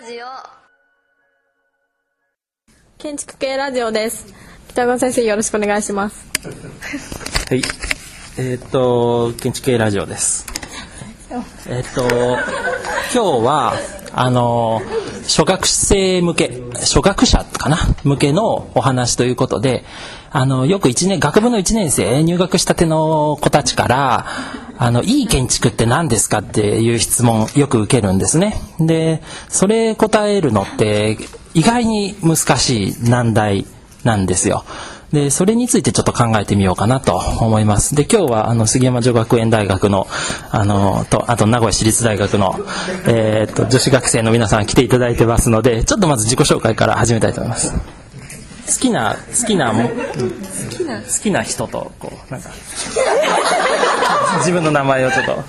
ラジオ建築系ラジオです北川先生よろしくお願いしますはい。えーっと、建築系ラジオです。えーっと、今日は、あの、初学生向け、初学者かな？向けのお話ということで、あの、よく一年、学部の1年生、入学したての子たちから、あの、いい建築って何ですかっていう質問よく受けるんですね。で、それ答えるのって意外に難しい難題なんですよ。で、それについてちょっと考えてみようかなと思います。で、今日は、あの、杉山女学園大学の、あの、と、あと、名古屋市立大学の、えーっと、女子学生の皆さん来ていただいてますので、ちょっとまず自己紹介から始めたいと思います。好きな、好きな、好きな、好きな人と、こう、なんか、自分の名前をちょっと、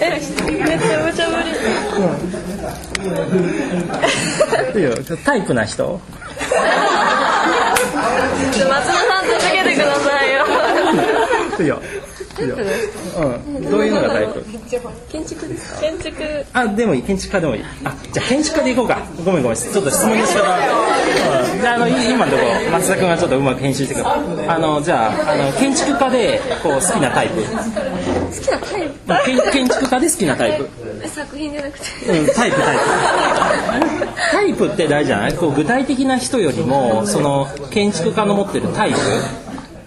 えめちゃめちゃ無理。いいよ。タイプな人？松田さん続けてくださいよ。いいよ。いいよ。うん。どういうのがタイプ建築ですか？建築あ、でもいい。建築家でもいい。あ、じゃあ建築家でいこうか。ごめんごめん。ちょっと質問の仕方。うんじゃあ、あの、い今のところ、松田君がちょっとうまく編集してくる。あの、じゃあ、あの、建築家で、こう、好きなタイプ。好きなタイプ？建建築家で好きなタイプ。作品じゃなくてうん、タイプタイプ。タイプって大事じゃない？こう具体的な人よりも、その、建築家の持ってるタイプ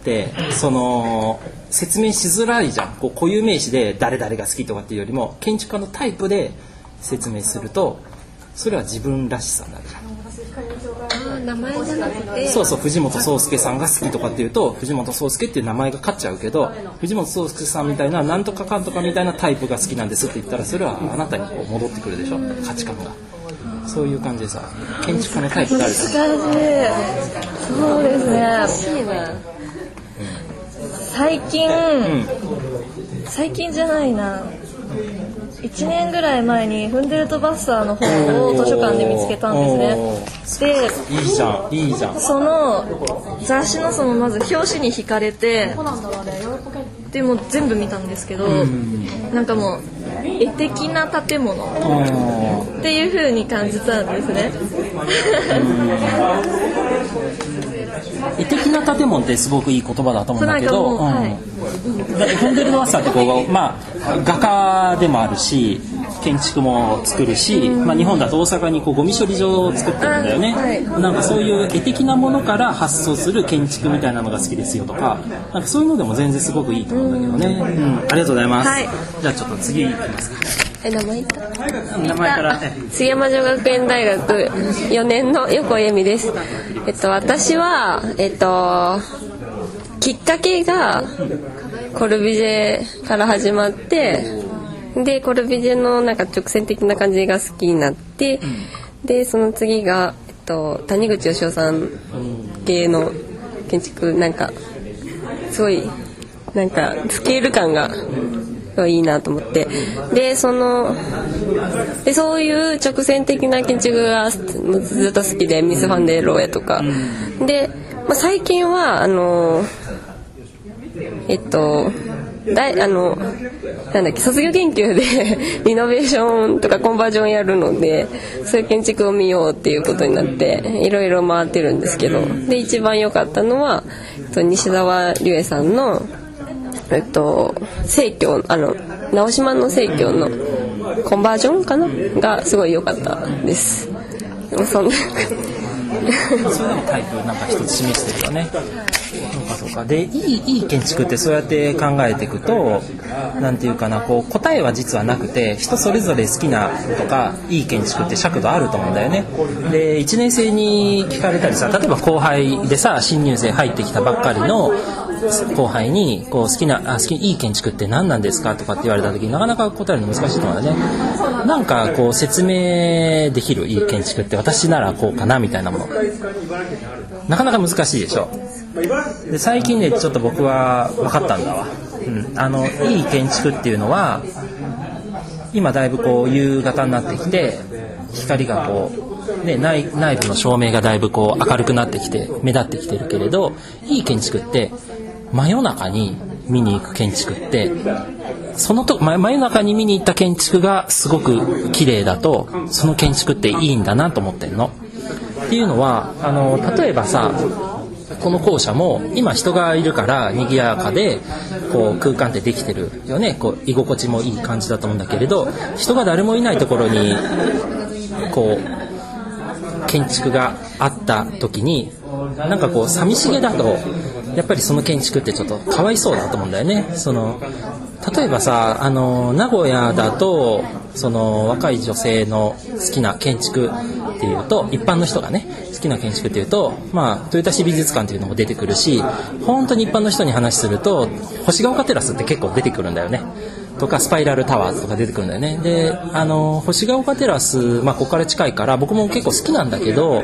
って、その、説明しづらいじゃん。こう固有名詞で誰々が好きとかっていうよりも、建築家のタイプで説明すると、それは自分らしさになるじゃん。名前じゃなくて。そうそう藤本壮介さんが好きとかっていうと藤本壮介っていう名前が勝っちゃうけど藤本壮介さんみたいななんとかかんとかみたいなタイプが好きなんですって言ったらそれはあなたにこう戻ってくるでしょ。価値観が。そういう感じでさ建築家のタイプってあるじゃん。難しい。そうですね最近、最近じゃないな。1年ぐらい前にフンデルト・バッサーの本を図書館で見つけたんですね。でいいじゃんいいじゃん。その雑誌のそのまず表紙に惹かれてでも全部見たんですけど、なんかもう絵的な建物っていう風に感じたんですね。絵的 建物ってすごくいい言葉だと思うんだけど、うんはいうんだってフォンデルドワッサーってこう、まあ、画家でもあるし建築も作るし、まあ、日本だと大阪にこうゴミ処理場を作ってるんだよね、はいなんかそういう絵的なものから発想する建築みたいなのが好きですよとかなんかそういうのでも全然すごくいいと思うんだけどね、うん、ありがとうございます、はいじゃあちょっと次いきますかえ名前名前からえ杉山女学園大学4年の横井恵美です。えっと私はえっときっかけがコルビジェから始まってでコルビジェのなんか直線的な感じが好きになって、でその次がえっと谷口義雄さん系の建築なんかすごいなんかスケール感ががいいなと思って。でそのでそういう直線的な建築がずっと好きでミス・ファンデ・ローエとか、で、まあ、最近はあのえっとだいあのなんだっけ卒業研究で リノベーションとかコンバージョンやるのでそういう建築を見ようっていうことになっていろいろ回ってるんですけど。で一番良かったのは、えっと、西澤龍恵さんのえっと生協あの直島の生協のコンバージョンかな？がすごい良かったです。でもそんなそれでもタイプなんか一つ示してるよね。そうかそうか。で、いい、いい建築ってそうやって考えていくと、なんていうかな、こう、答えは実はなくて、人それぞれ好きなとか、いい建築って尺度あると思うんだよね。で、1年生に聞かれたりさ、例えば後輩でさ、新入生入ってきたばっかりの後輩に、こう、好きな、あ、好き、いい建築って何なんですかとかって言われた時になかなか答えるの難しいと思うんだよね。なんかこう、説明できるいい建築って私ならこうかなみたいなもの。なかなか難しいでしょで最近ねちょっと僕は分かったんだわ、うん、あのいい建築っていうのは今だいぶこう夕方になってきて光がこう、ね、内内部の照明がだいぶこう明るくなってきて目立ってきてるけれどいい建築って真夜中に見に行く建築ってそのと真夜中に見に行った建築がすごく綺麗だとその建築っていいんだなと思ってんの。っていうのはあの例えばさこの校舎も今人がいるから賑やかでこう空間ってできてるよねこう居心地もいい感じだと思うんだけれど人が誰もいないところにこう建築があった時になんかこう寂しげだとやっぱりその建築ってちょっとかわいそうだと思うんだよねその例えばさあの名古屋だとその若い女性の好きな建築っていうと一般の人がね好きな建築っていうと、まあ、豊田市美術館っていうのも出てくるし本当に一般の人に話すると星ヶ丘テラスって結構出てくるんだよね。とかスパイラルタワーズとか出てくるんだよね。であの星ヶ丘テラス、まあ、ここから近いから僕も結構好きなんだけど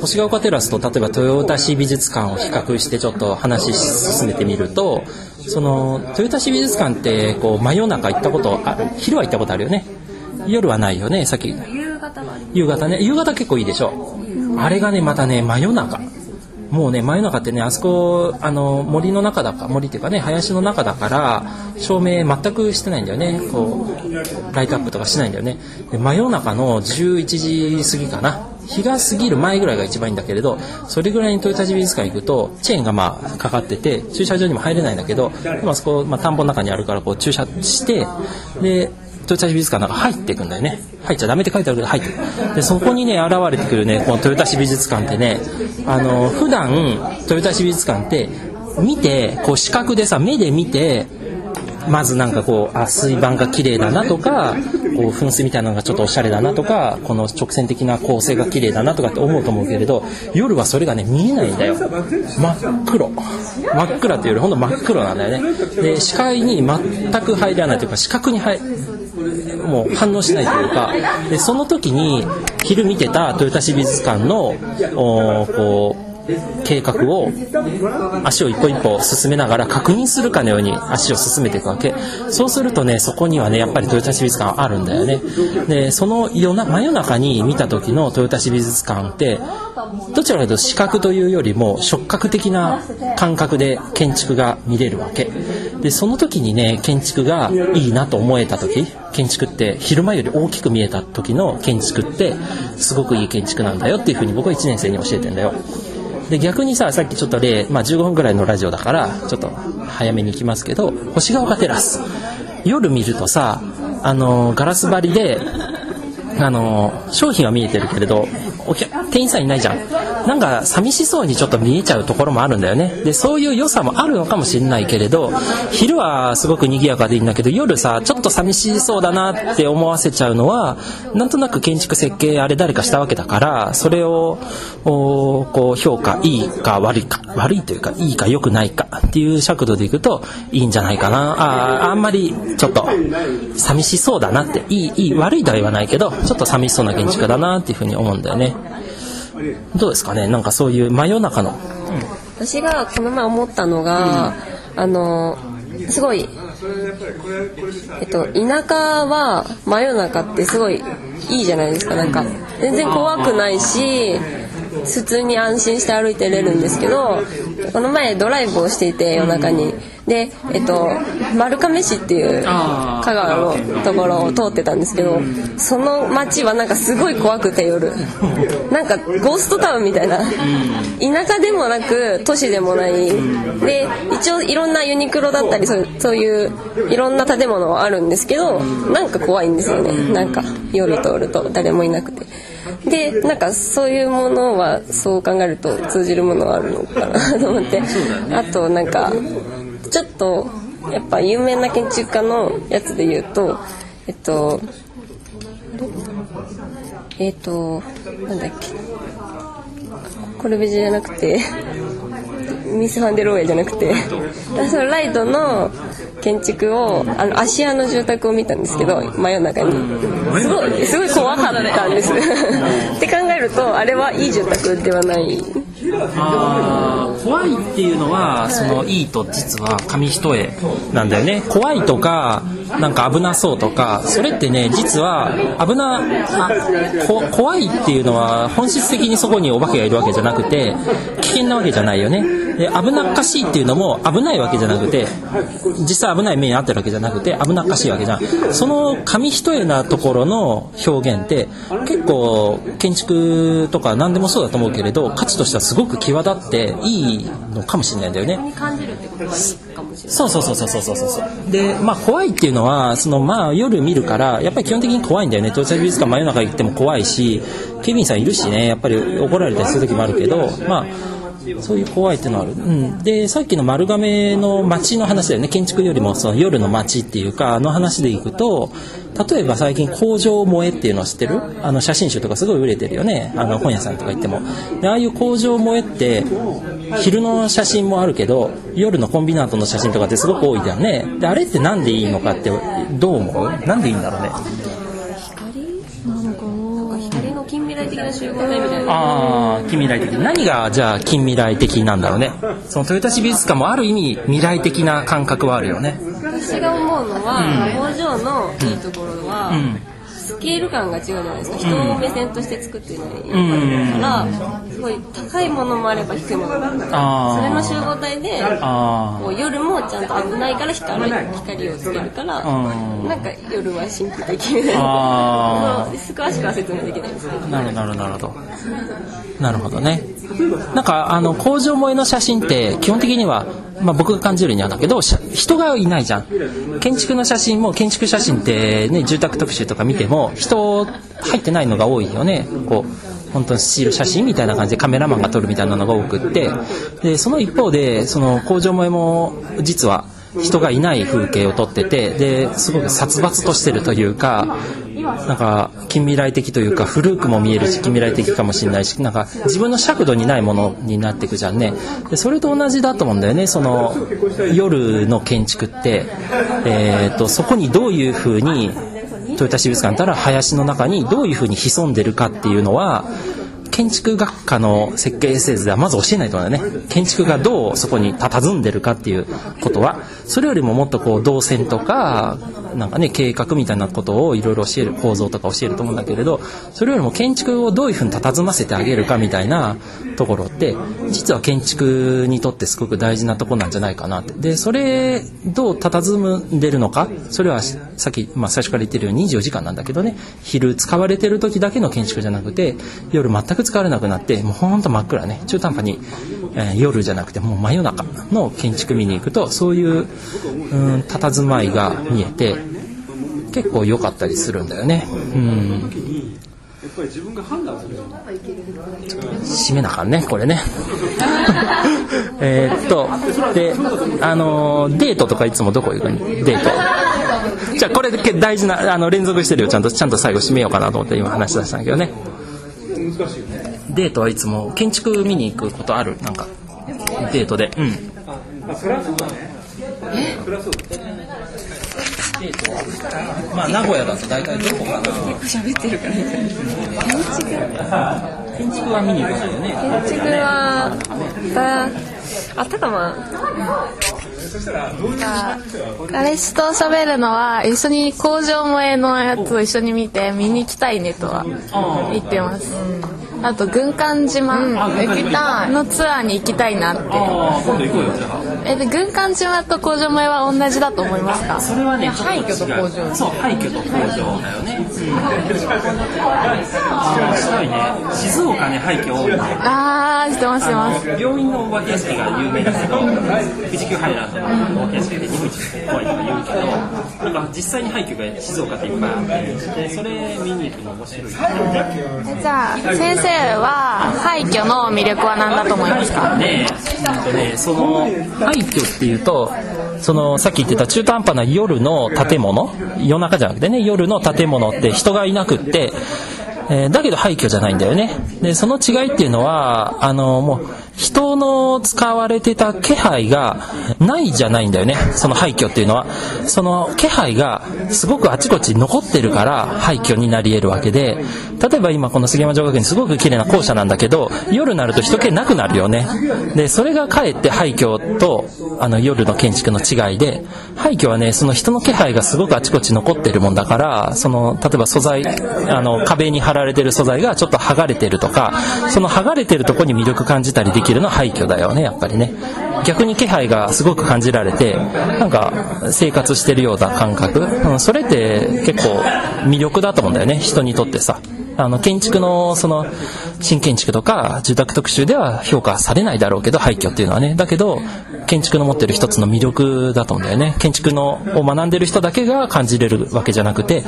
星ヶ丘テラスと例えば豊田市美術館を比較してちょっと話進めてみるとその豊田市美術館ってこう真夜中行ったことあ昼は行ったことあるよね。夜はないよねさっき。夕方夕方ね。夕方結構いいでしょ。あれがねまたね真夜中もうね真夜中ってねあそこあの森の中だか森っていうかね林の中だから照明全くしてないんだよね。こうライトアップとかしないんだよね。で真夜中の11時過ぎかな。日が過ぎる前ぐらいが一番いいんだけれどそれぐらいにトヨタ美術館行くとチェーンがまあかかってて駐車場にも入れないんだけどでもあそこ、まあ、田んぼの中にあるからこう駐車してでトヨタ市美術館なんか入っていくんだよね。入っちゃダメって書いてあるけど入ってく。でそこにね現れてくるねこの豊田市美術館ってね。あの普段豊田市美術館って見てこう視覚でさ目で見てまずなんかこうあ水盤が綺麗だなとかこう噴水みたいなのがちょっとおしゃれだなとかこの直線的な構成が綺麗だなとかって思うと思うけれど夜はそれがね見えないんだよ。真っ黒。真っ暗っていうよりほんと真っ黒なんだよね。で視界に全く入らないというか視覚に入もう反応しないというかでその時に昼見てた豊田市美術館のおこう計画を足を一歩一歩進めながら確認するかのように足を進めていくわけ。そうするとねそこにはねやっぱり豊田市美術館あるんだよね。でその夜な真夜中に見た時の豊田市美術館ってどちらかというと視覚というよりも触覚的な感覚で建築が見れるわけ。でその時にね建築がいいなと思えた時建築って昼間より大きく見えた時の建築ってすごくいい建築なんだよっていうふうに僕は1年生に教えてんだよ。で逆にささっきちょっと例、まあ、15分ぐらいのラジオだからちょっと早めに行きますけど星ヶ丘テラス。夜見るとさあのガラス張りであの商品は見えてるけれどお客店員さんいないじゃん。なんか寂しそうにちょっと見えちゃうところもあるんだよね。でそういう良さもあるのかもしれないけれど昼はすごく賑やかでいいんだけど夜さちょっと寂しそうだなって思わせちゃうのはなんとなく建築設計あれ誰かしたわけだからそれをこう評価いいか悪いか悪いというかいいか良くないかっていう尺度でいくといいんじゃないかな。ああんまりちょっと寂しそうだなって。いいいい悪いとは言わないけどちょっと寂しそうな建築だなっていうふうに思うんだよね。どうですかね？なんかそういう真夜中の、私がこの前思ったのが、あのすごいえっと田舎は真夜中ってすごいいいじゃないですか。なんか全然怖くないし普通に安心して歩いてれるんですけどこの前ドライブをしていて夜中に。でえっと丸亀市っていう香川のところを通ってたんですけどその街はなんかすごい怖くて夜。なんかゴーストタウンみたいな。田舎でもなく都市でもない。で一応いろんなユニクロだったりそうそういういろんな建物はあるんですけどなんか怖いんですよね。なんか夜通ると誰もいなくて。でなんかそういうものはそう考えると通じるものはあるのかなと思って、あとなんかちょっとやっぱ有名な建築家のやつで言うとえっとえっとなんだっけ。コルベジェじゃなくてミス・ファンデローエじゃなくてそのライトの建築をあの芦屋の住宅を見たんですけど真夜中に。すごいすごい怖かったんです。って考えるとあれはいい住宅ではないあ怖いっていうのはそのいいと実は紙一重なんだよね。怖いとかなんか危なそうとかそれってね実は危なあこ怖いっていうのは本質的にそこにお化けがいるわけじゃなくて危険なわけじゃないよね。で危なっかしいっていうのも危ないわけじゃなくて実際危ない目に遭ってるわけじゃなくて危なっかしいわけじゃん。その紙一重なところの表現って結構建築とか何でもそうだと思うけれど価値としてはすごく際立っていいのかもしれないんだよね。そうそうそうそうそうそうそう。でまあ怖いっていうのはそのまあ夜見るからやっぱり基本的に怖いんだよね。東京美術館真夜中行っても怖いし警備員さんいるしね。やっぱり怒られたりする時もあるけどまあそういう怖いっていうのはある、うん、でさっきの丸亀の街の話だよね。建築よりもその夜の街っていうかあの話でいくと例えば最近工場萌えっていうのを知ってる？あの写真集とかすごい売れてるよね。あの本屋さんとか行っても。でああいう工場萌えって昼の写真もあるけど夜のコンビナートの写真とかってすごく多いじゃんね。であれってなんでいいのかってどう思う？なんでいいんだろうね。光？の近未来的な集合体みたいな。ああ近未来的。何がじゃあ近未来的なんだろうね。その豊田市美術館もある意味未来的な感覚はあるよね私が思うのは、工場のいいところは、スケール感が違うじゃないですか。人を目線として作ってないから、すごい高いものもあれば低いものもあるあー。それの集合体であこう夜もちゃんと危ないから光光をつけるからうん。なんか夜は神秘的。みたいあな詳しくは説明できないんです。けどなるほどなるほど。なるほどね。なんかあの工場萌えの写真って基本的には、まあ、僕が感じるにはだけど人がいないじゃん。建築の写真も建築写真ってね住宅特集とか見ても人入ってないのが多いよね。こう本当にスチール写真みたいな感じでカメラマンが撮るみたいなのが多くって。でその一方でその工場萌えも実は人がいない風景を撮っててですごく殺伐としてるというかなんか近未来的というか古くも見えるし近未来的かもしれないしなんか自分の尺度にないものになっていくじゃんね。でそれと同じだと思うんだよね。その夜の建築って、えー、とそこにどういうふうに豊田市美術館たら林の中にどういうふうに潜んでるかっていうのは建築学科の設計施設ではまず教えないとね。建築がどうそこに佇んでるかっていうことはそれよりももっとこう動線とかなんかね計画みたいなことをいろいろ教える構造とか教えると思うんだけれどそれよりも建築をどういうふうに佇ませてあげるかみたいなところって実は建築にとってすごく大事なとこなんじゃないかなって。でそれどう佇んでるのか？それはさっき、まあ、最初から言ってるように24時間なんだけどね。昼使われてる時だけの建築じゃなくて夜全く使われなくなってもうほんと真っ暗ね。中途半端に、えー夜じゃなくてもう真夜中の建築見に行くとそういううん佇まいが見えて結構良かったりするんだよね。うん。締めなあかんねこれね。えーっとであのーデートとかいつもどこ行くのデート。じゃあこれだけ大事なあの連続してるよ。ちゃんとちゃんと最後締めようかなと思って今話し出したんだけどね。デートはいつも建築見に行くことある？なんかデートで。うん。デートはまあ名古屋だと大体どこかな。喋ってるから建築は見に行くんだよね。建築はだあったかま彼氏と喋るのは一緒に工場萌えのやつを一緒に見て見に行きたいねとは言ってます、あと軍艦島行きたいのツアーに行きたいなってああ今度行こうよじゃあ。えで軍艦島と工場萌えは同じだと思いますか？それはね廃墟と工場。そう廃墟と工場だよね、ああしたいね。静岡ね廃墟多いね。あー知ってます知ってます。病院のお化け屋敷が有名だけど富士急ハイランドのお化け屋敷で日本一怖いとか言うけどなんか実際に廃墟が静岡っていっぱいあってでそれ見に行くの面白いじゃあ先生は廃墟の魅力は何だと思いますか？ねねその廃墟っていうとそのさっき言ってた中途半端な夜の建物夜中じゃなくてね夜の建物って人がいなくってえーだけど廃墟じゃないんだよね。でその違いっていうのはあのもう人の使われてた気配がないじゃないんだよね。その廃墟っていうのは。その気配がすごくあちこち残ってるから廃墟になり得るわけで。例えば今この杉山城学園すごく綺麗な校舎なんだけど夜になると人気なくなるよね。でそれがかえって廃墟とあの夜の建築の違いで廃墟はねその人の気配がすごくあちこち残ってるもんだからその例えば素材あの壁に貼られてる素材がちょっと剥がれてるとかその剥がれてるとこに魅力感じたりできるのは廃墟だよねやっぱりね。逆に気配がすごく感じられてなんか生活してるような感覚、うん、それって結構魅力だと思うんだよね人にとってさ。あの建築のその新建築とか住宅特集では評価されないだろうけど廃墟っていうのはね。だけど建築の持ってる一つの魅力だと思うんだよね。建築のを学んでる人だけが感じれるわけじゃなくて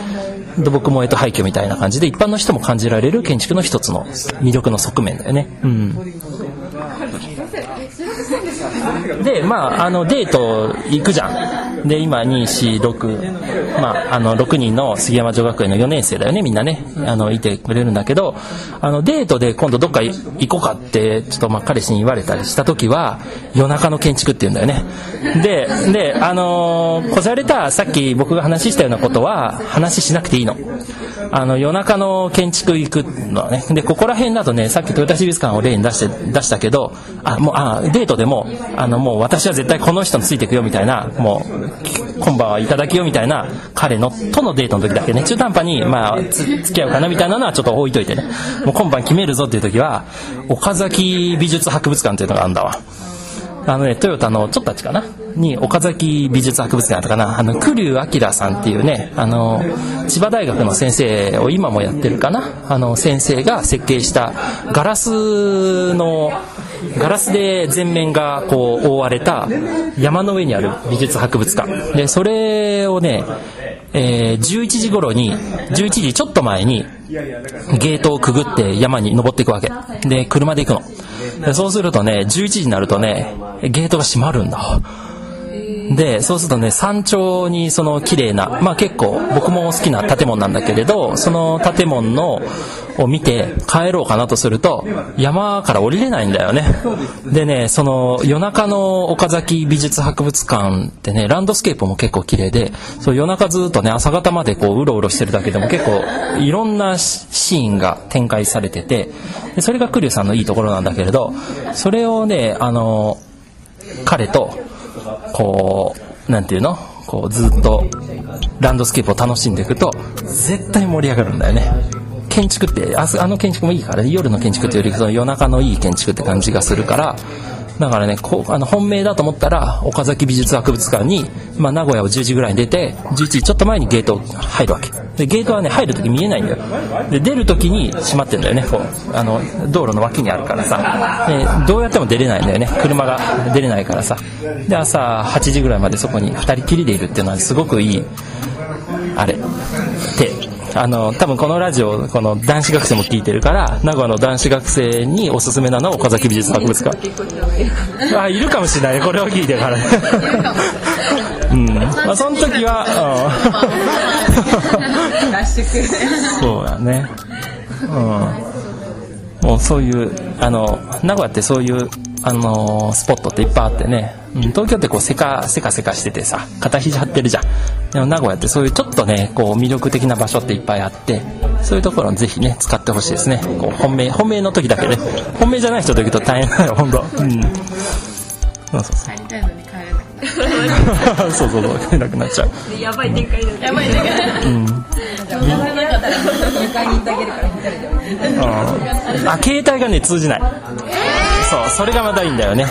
土木萌えと廃墟みたいな感じで一般の人も感じられる建築の一つの魅力の側面だよね。うん。で、まあ、あの、デート行くじゃん。で、今、2、4、6、まあ、あの、6人の杉山女学園の4年生だよね、みんなね。あの、いてくれるんだけど、あの、デートで今度どっか行こうかって、ちょっとまあ、彼氏に言われたりした時は、夜中の建築って言うんだよね。で、で、あのー、こじゃれた、さっき僕が話したようなことは、話しなくていいの。あの、夜中の建築行くのはね。で、ここら辺だとね、さっきトヨタ市立館を例に出して、出したけど、あ、もう、あ、デートでも、あの、もう私は絶対この人についていくよみたいな、もう、今晩はいただきよみたいな、彼の、とのデートの時だけね、中途半端に、まあ、付き合うかなみたいなのはちょっと置いといてね。もう今晩決めるぞっていう時は、岡崎美術博物館っていうのがあるんだわ。あのね、トヨタのちょっとあっちかな？に、岡崎美術博物館とかな、あの、久龍明さんっていうね、あの、千葉大学の先生を今もやってるかな？あの、先生が設計したガラスの、ガラスで全面がこう覆われた山の上にある美術博物館。で、それをね、えー、11時頃に、11時ちょっと前に、ゲートをくぐって山に登っていくわけ。で、車で行くの。でそうするとね、11時になるとね、ゲートが閉まるんだ。で、そうするとね、山頂にその綺麗な、まあ結構僕も好きな建物なんだけれど、その建物のを見て帰ろうかなとすると、山から降りれないんだよね。でね、その夜中の岡崎美術博物館ってね、ランドスケープも結構綺麗で、そう夜中ずっとね、朝方までこううろうろしてるだけでも結構いろんなシーンが展開されてて、でそれがクリュさんのいいところなんだけれど、それをね、あの、彼とこう、なんていうの？こうずっとランドスケープを楽しんでいくと、絶対盛り上がるんだよね。建築って、あの建築もいいから、夜の建築っていうよりその夜中のいい建築って感じがするから、だからね、こうあの本命だと思ったら、岡崎美術博物館に、まあ、名古屋を10時ぐらいに出て、11時ちょっと前にゲート入るわけ。で、ゲートはね、入るとき見えないんだよ。で、出るときに閉まってんだよね、こう、あの、道路の脇にあるからさ。で、どうやっても出れないんだよね。車が出れないからさ。で、朝8時ぐらいまでそこに2人きりでいるっていうのはすごくいい、あれ、て、あの、多分このラジオ、この男子学生も聞いてるから、名古屋の男子学生におすすめなのは岡崎美術博物館。あ、いるかもしれない。これを聞いてからね。うん。まあ、その時は、うん。そうだね。うん。もうそういう、あの、名古屋ってそういう、あのスポットっていっぱいあってね、うん、東京ってこうせかせかせかしててさ肩肘張ってるじゃん。でも名古屋ってそういうちょっとねこう魅力的な場所っていっぱいあってそういうところをぜひね使ってほしいですね。こう本命本命の時だけね。本命じゃない人と行くと大変だよ本当うん。そうそうそう。帰りたいのに帰れない そうそうそう帰れなくなっちゃう。やばい展開やばい展開う。ん。あ携帯がね通じないそうそれがまたいいんだよね。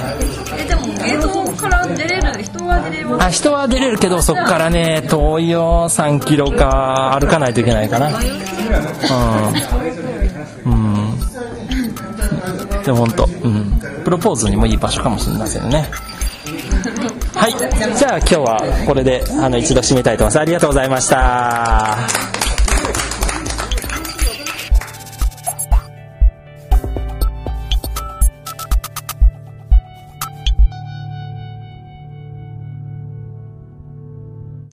えでもゲートから出れる人は出れるあ人は出れるけどそこからね遠いよ。3キロか歩かないといけないかなうん。うん。でも本当うん。プロポーズにもいい場所かもしれませんね。はい。じゃあ今日はこれであの一度締めたいと思います。ありがとうございました